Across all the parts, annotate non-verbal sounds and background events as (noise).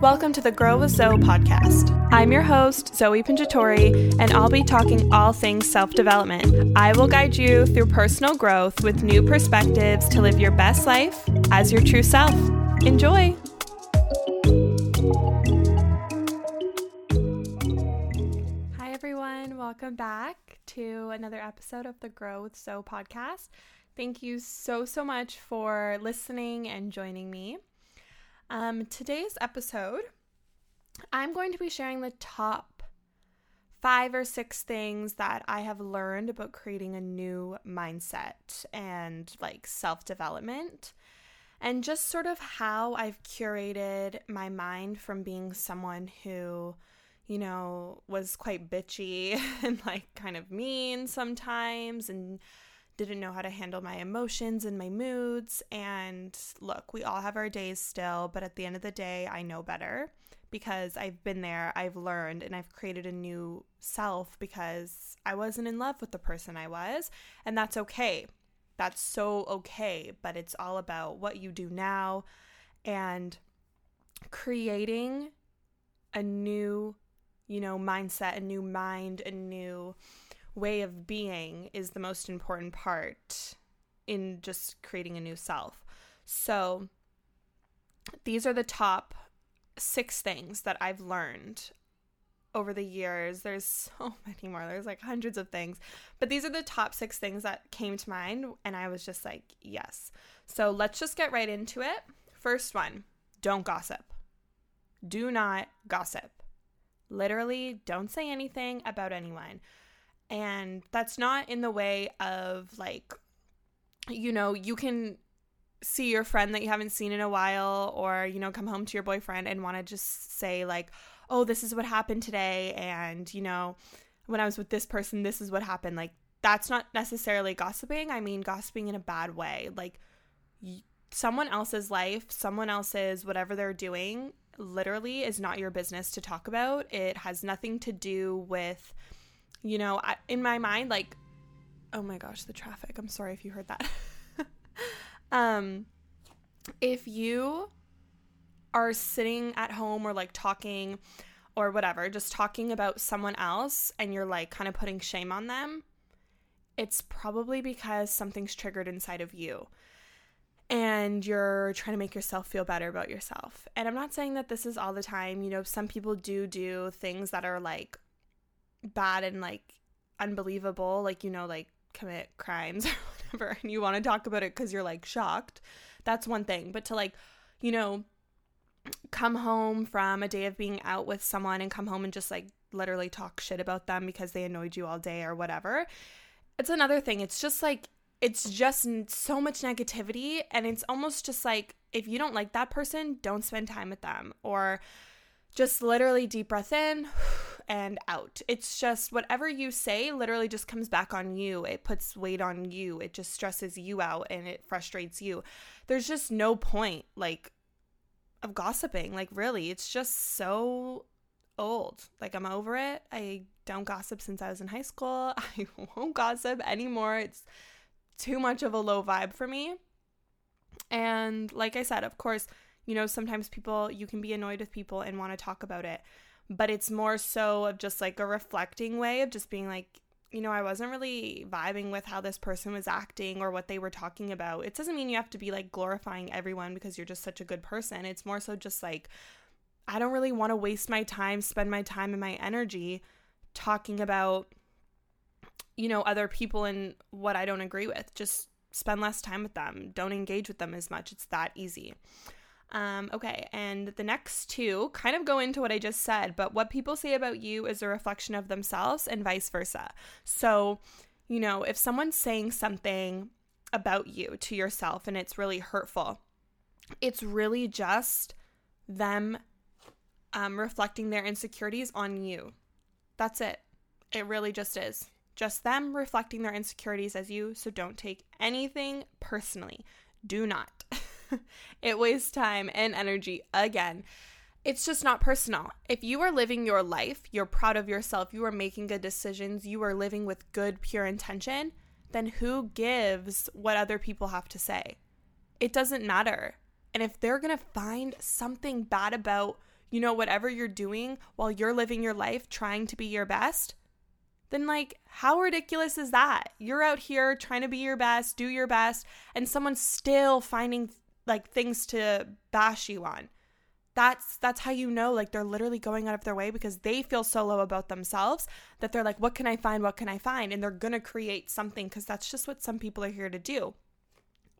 Welcome to the Grow with Zoe podcast. I'm your host, Zoe Pinjatori, and I'll be talking all things self development. I will guide you through personal growth with new perspectives to live your best life as your true self. Enjoy! Hi, everyone. Welcome back to another episode of the Grow with Zoe podcast. Thank you so, so much for listening and joining me. Um, today's episode, I'm going to be sharing the top five or six things that I have learned about creating a new mindset and like self development, and just sort of how I've curated my mind from being someone who, you know, was quite bitchy (laughs) and like kind of mean sometimes and didn't know how to handle my emotions and my moods. And look, we all have our days still, but at the end of the day, I know better because I've been there, I've learned, and I've created a new self because I wasn't in love with the person I was. And that's okay. That's so okay. But it's all about what you do now and creating a new, you know, mindset, a new mind, a new way of being is the most important part in just creating a new self. So, these are the top six things that I've learned over the years. There's so (laughs) many more, there's like hundreds of things, but these are the top six things that came to mind, and I was just like, yes. So, let's just get right into it. First one don't gossip. Do not gossip. Literally, don't say anything about anyone. And that's not in the way of like, you know, you can see your friend that you haven't seen in a while or, you know, come home to your boyfriend and want to just say, like, oh, this is what happened today. And, you know, when I was with this person, this is what happened. Like, that's not necessarily gossiping. I mean, gossiping in a bad way. Like, someone else's life, someone else's whatever they're doing, literally is not your business to talk about. It has nothing to do with you know, I, in my mind, like, oh my gosh, the traffic. I'm sorry if you heard that. (laughs) um, if you are sitting at home or like talking or whatever, just talking about someone else and you're like kind of putting shame on them, it's probably because something's triggered inside of you and you're trying to make yourself feel better about yourself. And I'm not saying that this is all the time. You know, some people do do things that are like bad and like unbelievable, like, you know, like commit crimes (laughs) or whatever, and you want to talk about it because you're like shocked, that's one thing. But to like, you know, come home from a day of being out with someone and come home and just like literally talk shit about them because they annoyed you all day or whatever, it's another thing. It's just like, it's just so much negativity. And it's almost just like, if you don't like that person, don't spend time with them. Or, just literally deep breath in (sighs) and out. It's just whatever you say literally just comes back on you. It puts weight on you. It just stresses you out and it frustrates you. There's just no point like of gossiping. Like really, it's just so old. Like I'm over it. I don't gossip since I was in high school. (laughs) I won't gossip anymore. It's too much of a low vibe for me. And like I said, of course, you know, sometimes people, you can be annoyed with people and want to talk about it, but it's more so of just like a reflecting way of just being like, you know, I wasn't really vibing with how this person was acting or what they were talking about. It doesn't mean you have to be like glorifying everyone because you're just such a good person. It's more so just like, I don't really want to waste my time, spend my time and my energy talking about, you know, other people and what I don't agree with. Just spend less time with them. Don't engage with them as much. It's that easy. Um, okay, and the next two kind of go into what I just said, but what people say about you is a reflection of themselves and vice versa. So, you know, if someone's saying something about you to yourself and it's really hurtful, it's really just them um, reflecting their insecurities on you. That's it. It really just is. Just them reflecting their insecurities as you, so don't take anything personally. Do not. (laughs) (laughs) it wastes time and energy again. It's just not personal. If you are living your life, you're proud of yourself, you are making good decisions, you are living with good, pure intention, then who gives what other people have to say? It doesn't matter. And if they're going to find something bad about you know, whatever you're doing while you're living your life trying to be your best, then like how ridiculous is that? You're out here trying to be your best, do your best, and someone's still finding like things to bash you on. That's that's how you know like they're literally going out of their way because they feel so low about themselves that they're like what can I find? What can I find? And they're going to create something cuz that's just what some people are here to do.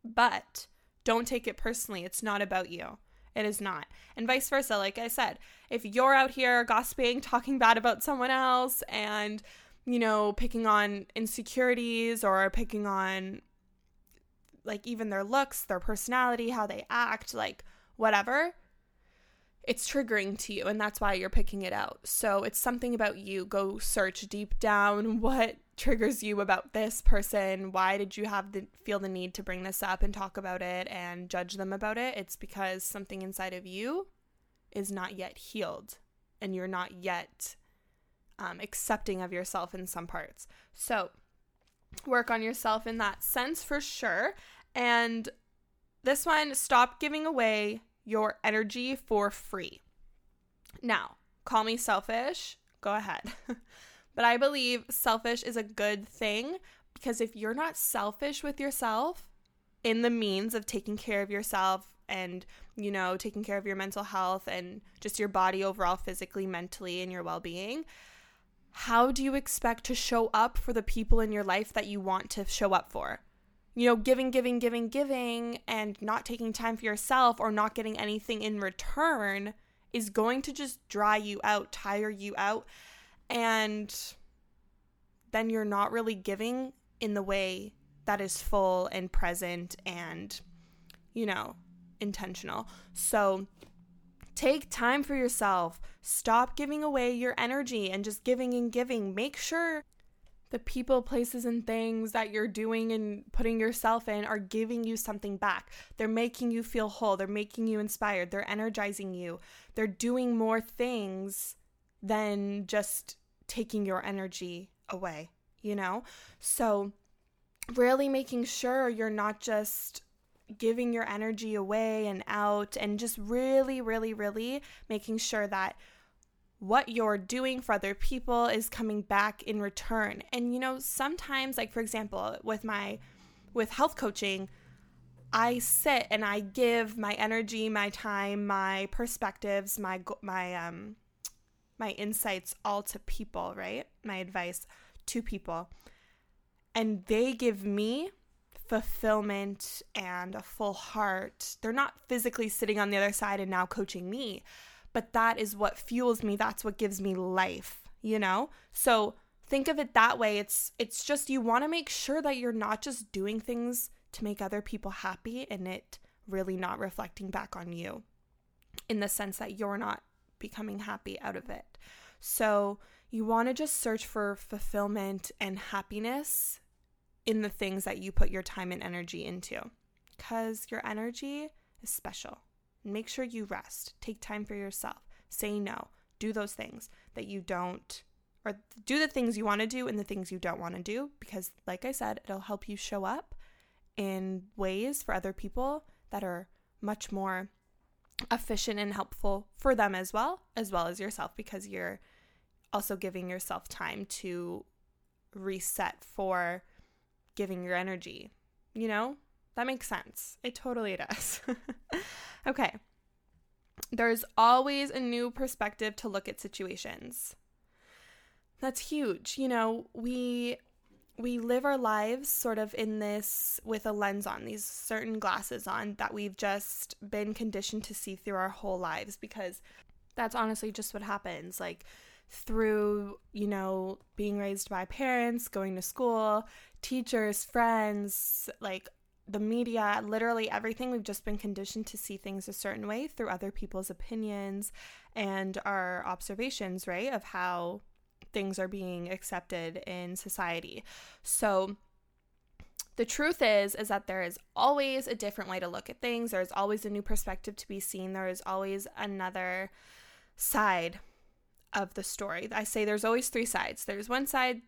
But don't take it personally. It's not about you. It is not. And vice versa. Like I said, if you're out here gossiping, talking bad about someone else, and, you know, picking on insecurities or picking on, like, even their looks, their personality, how they act, like, whatever, it's triggering to you. And that's why you're picking it out. So it's something about you. Go search deep down (laughs) what triggers you about this person why did you have the feel the need to bring this up and talk about it and judge them about it it's because something inside of you is not yet healed and you're not yet um, accepting of yourself in some parts so work on yourself in that sense for sure and this one stop giving away your energy for free. Now call me selfish. Go ahead. (laughs) But I believe selfish is a good thing because if you're not selfish with yourself in the means of taking care of yourself and, you know, taking care of your mental health and just your body overall, physically, mentally, and your well being, how do you expect to show up for the people in your life that you want to show up for? You know, giving, giving, giving, giving, and not taking time for yourself or not getting anything in return is going to just dry you out, tire you out, and then you're not really giving in the way that is full and present and, you know, intentional. So take time for yourself. Stop giving away your energy and just giving and giving. Make sure the people, places, and things that you're doing and putting yourself in are giving you something back. They're making you feel whole. They're making you inspired. They're energizing you. They're doing more things than just taking your energy away, you know? So, really making sure you're not just giving your energy away and out, and just really, really, really making sure that what you're doing for other people is coming back in return. And you know, sometimes like for example, with my with health coaching, I sit and I give my energy, my time, my perspectives, my my um my insights all to people, right? My advice to people. And they give me fulfillment and a full heart. They're not physically sitting on the other side and now coaching me, but that is what fuels me. That's what gives me life, you know? So think of it that way. It's it's just you want to make sure that you're not just doing things to make other people happy and it really not reflecting back on you in the sense that you're not becoming happy out of it. So, you want to just search for fulfillment and happiness in the things that you put your time and energy into because your energy is special. Make sure you rest, take time for yourself, say no, do those things that you don't, or do the things you want to do and the things you don't want to do because, like I said, it'll help you show up in ways for other people that are much more efficient and helpful for them as well, as well as yourself, because you're also giving yourself time to reset for giving your energy. You know, that makes sense. It totally does. (laughs) okay. There's always a new perspective to look at situations. That's huge. You know, we we live our lives sort of in this with a lens on, these certain glasses on that we've just been conditioned to see through our whole lives because that's honestly just what happens. Like through, you know, being raised by parents, going to school, teachers, friends, like the media, literally everything. We've just been conditioned to see things a certain way through other people's opinions and our observations, right, of how things are being accepted in society. So the truth is is that there is always a different way to look at things. There's always a new perspective to be seen. There is always another side of the story. I say there's always three sides. There's one side,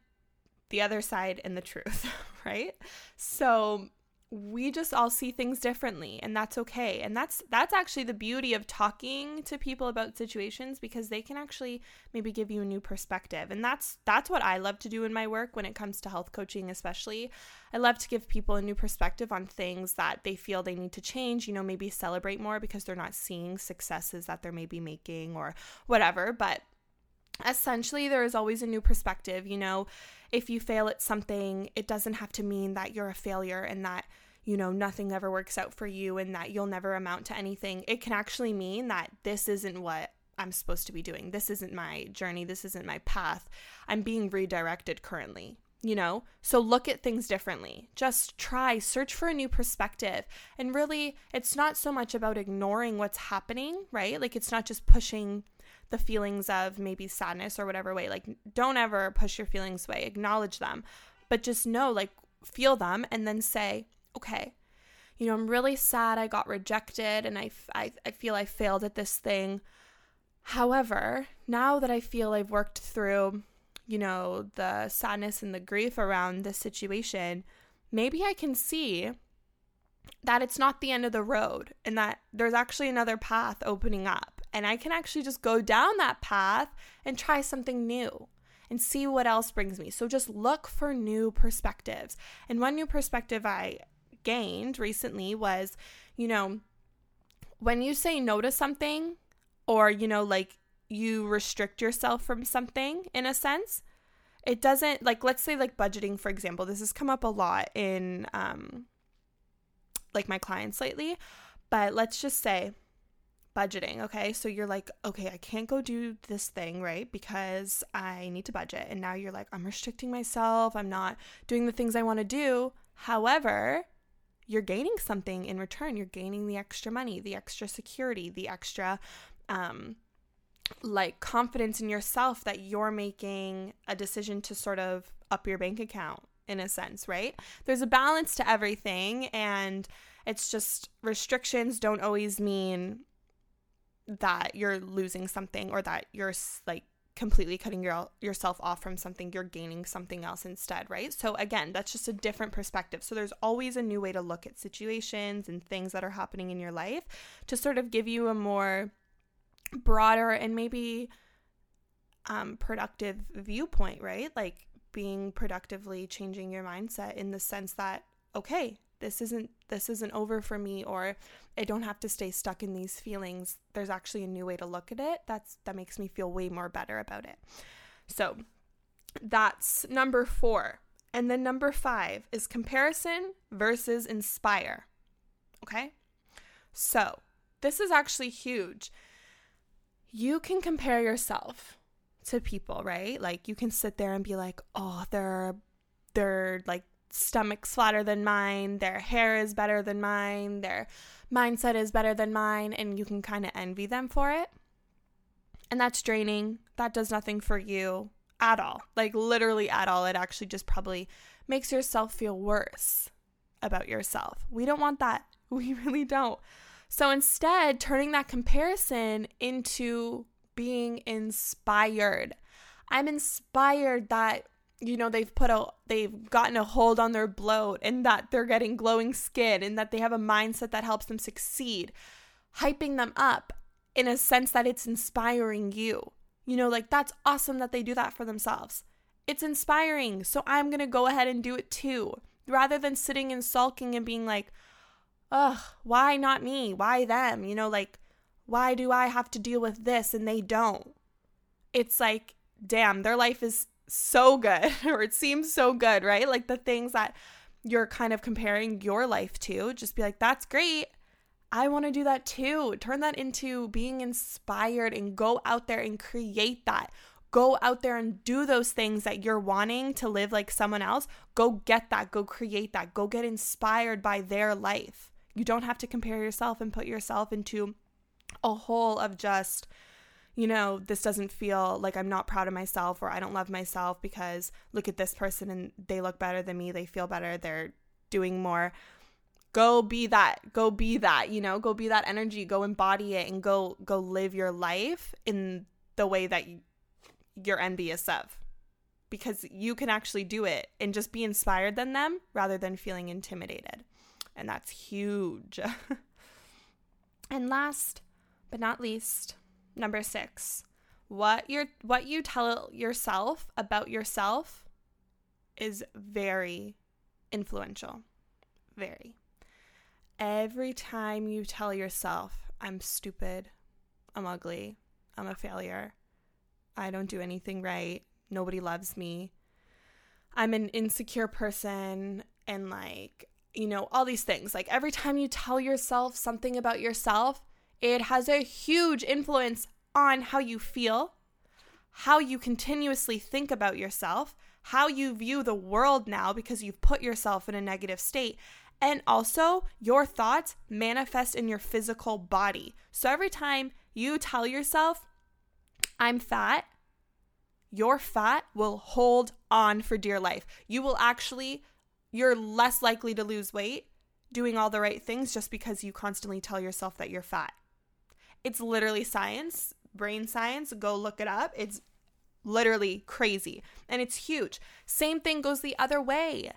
the other side, and the truth, (laughs) right? So we just all see things differently and that's okay. And that's that's actually the beauty of talking to people about situations because they can actually maybe give you a new perspective. And that's that's what I love to do in my work when it comes to health coaching especially. I love to give people a new perspective on things that they feel they need to change you know maybe celebrate more because they're not seeing successes that they're maybe making or whatever. But essentially there is always a new perspective you know. If you fail at something it doesn't have to mean that you're a failure and that you know nothing ever works out for you and that you'll never amount to anything. It can actually mean that this isn't what I'm supposed to be doing. This isn't my journey. This isn't my path. I'm being redirected currently you know? So look at things differently. Just try search for a new perspective. And really it's not so much about ignoring what's happening right? Like it's not just pushing the feelings of maybe sadness or whatever way. Like, don't ever push your feelings away, acknowledge them, but just know, like, feel them and then say, okay, you know, I'm really sad I got rejected and I, I, I feel I failed at this thing. However, now that I feel I've worked through, you know, the sadness and the grief around this situation, maybe I can see that it's not the end of the road and that there's actually another path opening up and I can actually just go down that path and try something new and see what else brings me. So just look for new perspectives. And one new perspective I gained recently was, you know, when you say no to something or, you know, like you restrict yourself from something in a sense, it doesn't like let's say like budgeting for example. This has come up a lot in um like my clients lately, but let's just say budgeting, okay? So you're like, okay, I can't go do this thing, right? Because I need to budget. And now you're like, I'm restricting myself. I'm not doing the things I want to do. However, you're gaining something in return. You're gaining the extra money, the extra security, the extra um like confidence in yourself that you're making a decision to sort of up your bank account in a sense, right? There's a balance to everything and it's just restrictions don't always mean that you're losing something or that you're like completely cutting your, yourself off from something, you're gaining something else instead, right? So, again, that's just a different perspective. So, there's always a new way to look at situations and things that are happening in your life to sort of give you a more broader and maybe um, productive viewpoint, right? Like being productively changing your mindset in the sense that, okay, this isn't this isn't over for me or I don't have to stay stuck in these feelings. There's actually a new way to look at it. That's that makes me feel way more better about it. So, that's number 4. And then number 5 is comparison versus inspire. Okay? So, this is actually huge. You can compare yourself to people, right? Like you can sit there and be like, "Oh, they're they're like stomach's flatter than mine, their hair is better than mine, their mindset is better than mine, and you can kind of envy them for it. And that's draining. That does nothing for you at all. Like, literally at all. It actually just probably makes yourself feel worse about yourself. We don't want that. (laughs) We really don't. So instead, turning that comparison into being inspired. I'm inspired that you know they've put a they've gotten a hold on their bloat and that they're getting glowing skin and that they have a mindset that helps them succeed. Hyping them up in a sense that it's inspiring you. You know like that's awesome that they do that for themselves. It's inspiring so i'm going to go ahead and do it too. Rather than sitting and sulking and being like ugh why not me? Why them? You know like why do i have to deal with this and they don't? It's like damn their life is so good (laughs) or it seems so good, right? Like the things that you're kind of comparing your life to, just be like, that's great. I want to do that too. Turn that into being inspired and go out there and create that. Go out there and do those things that you're wanting to live like someone else. Go get that. Go create that. Go get inspired by their life. You don't have to compare yourself and put yourself into a hole of just you know, this doesn't feel like I'm not proud of myself or I don't love myself because look at this person and they look better than me, they feel better, they're doing more. Go be that. Go be that, you know, go be that energy, go embody it and go go live your life in the way that you're envious of. Because you can actually do it and just be inspired than them rather than feeling intimidated. And that's huge. (laughs) and last but not least, number 6. What you what you tell yourself about yourself is very influential. Very. Every time you tell yourself, I'm stupid, I'm ugly, I'm a failure, I don't do anything right, nobody loves me, I'm an insecure person, and like, you know, all these things. Like every time you tell yourself something about yourself, it has a huge influence on how you feel, how you continuously think about yourself, how you view the world now because you've put yourself in a negative state. And also, your thoughts manifest in your physical body. So every time you tell yourself, I'm fat, your fat will hold on for dear life. You will actually, you're less likely to lose weight doing all the right things just because you constantly tell yourself that you're fat. It's literally science, brain science. Go look it up. It's literally crazy and it's huge. Same thing goes the other way.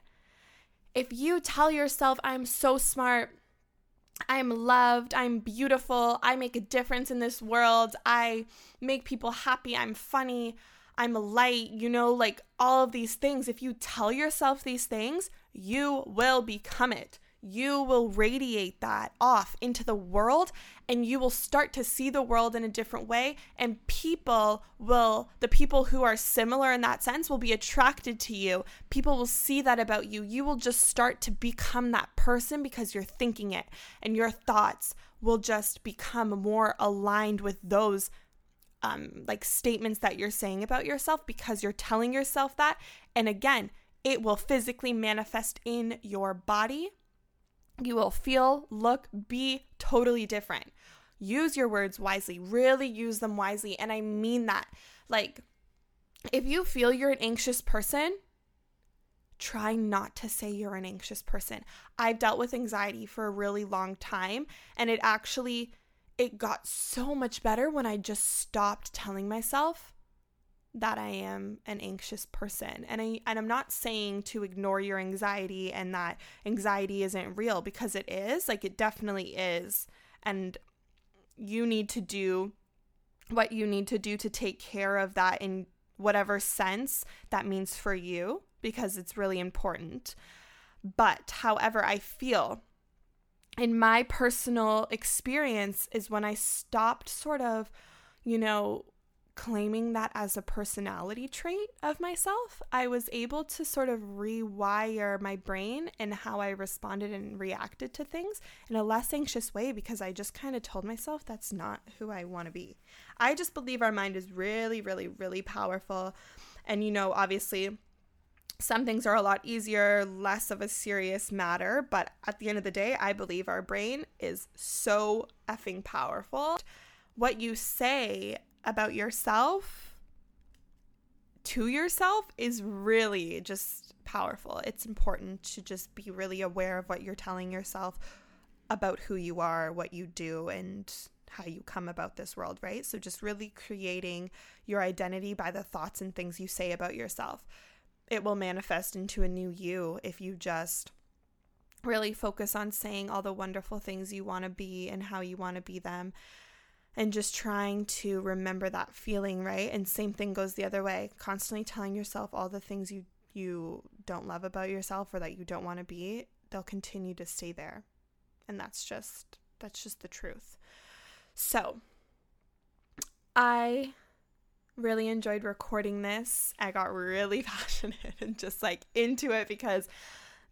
If you tell yourself, I'm so smart, I'm loved, I'm beautiful, I make a difference in this world, I make people happy, I'm funny, I'm light, you know, like all of these things. If you tell yourself these things, you will become it. You will radiate that off into the world and you will start to see the world in a different way. And people will, the people who are similar in that sense, will be attracted to you. People will see that about you. You will just start to become that person because you're thinking it, and your thoughts will just become more aligned with those um, like statements that you're saying about yourself because you're telling yourself that. And again, it will physically manifest in your body. You will feel, look, be totally different. Use your words wisely, really use them wisely. And I mean that. Like, if you feel you're an anxious person, try not to say you're an anxious person. I've dealt with anxiety for a really long time, and it actually it got so much better when I just stopped telling myself that I am an anxious person. And I and I'm not saying to ignore your anxiety and that anxiety isn't real because it is. Like it definitely is. And you need to do what you need to do to take care of that in whatever sense that means for you because it's really important. But however I feel in my personal experience is when I stopped sort of, you know, claiming that as a personality trait of myself, I was able to sort of rewire my brain and how I responded and reacted to things in a less anxious way because I just kind of told myself that's not who I want to be. I just believe our mind is really, really, really powerful. And, you know, obviously, some things are a lot easier, less of a serious matter, but at the end of the day, I believe our brain is so effing powerful. What you say about yourself to yourself is really just powerful. It's important to just be really aware of what you're telling yourself about who you are, what you do, and how you come about this world, right? So, just really creating your identity by the thoughts and things you say about yourself. It will manifest into a new you if you just really focus on saying all the wonderful things you want to be and how you want to be them and just trying to remember that feeling, right? And same thing goes the other way. Constantly telling yourself all the things you you don't love about yourself or that you don't want to be, they'll continue to stay there. And that's just that's just the truth. So, I really enjoyed recording this. I got really (laughs) passionate and just like into it because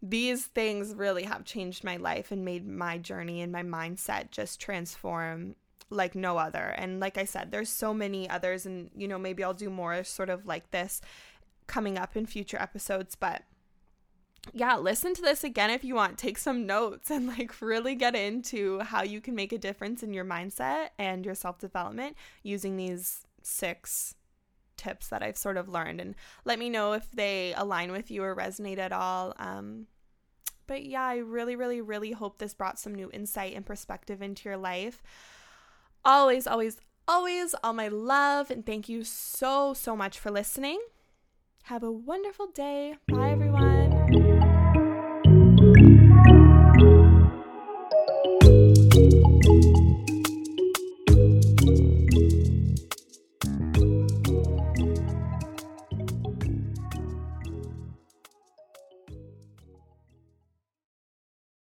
these things really have changed my life and made my journey and my mindset just transform like no other. And like I said, there's so many others, and you know, maybe I'll do more sort of like this coming up in future episodes, but yeah, listen to this again if you want. Take some notes and like really get into how you can make a difference in your mindset and your self development using these six tips that I've sort of learned. And let me know if they align with you or resonate at all. Um, but yeah, I really, really, really hope this brought some new insight and perspective into your life always, always, always all my love and thank you so, so much for listening. Have a wonderful day. Bye, everyone.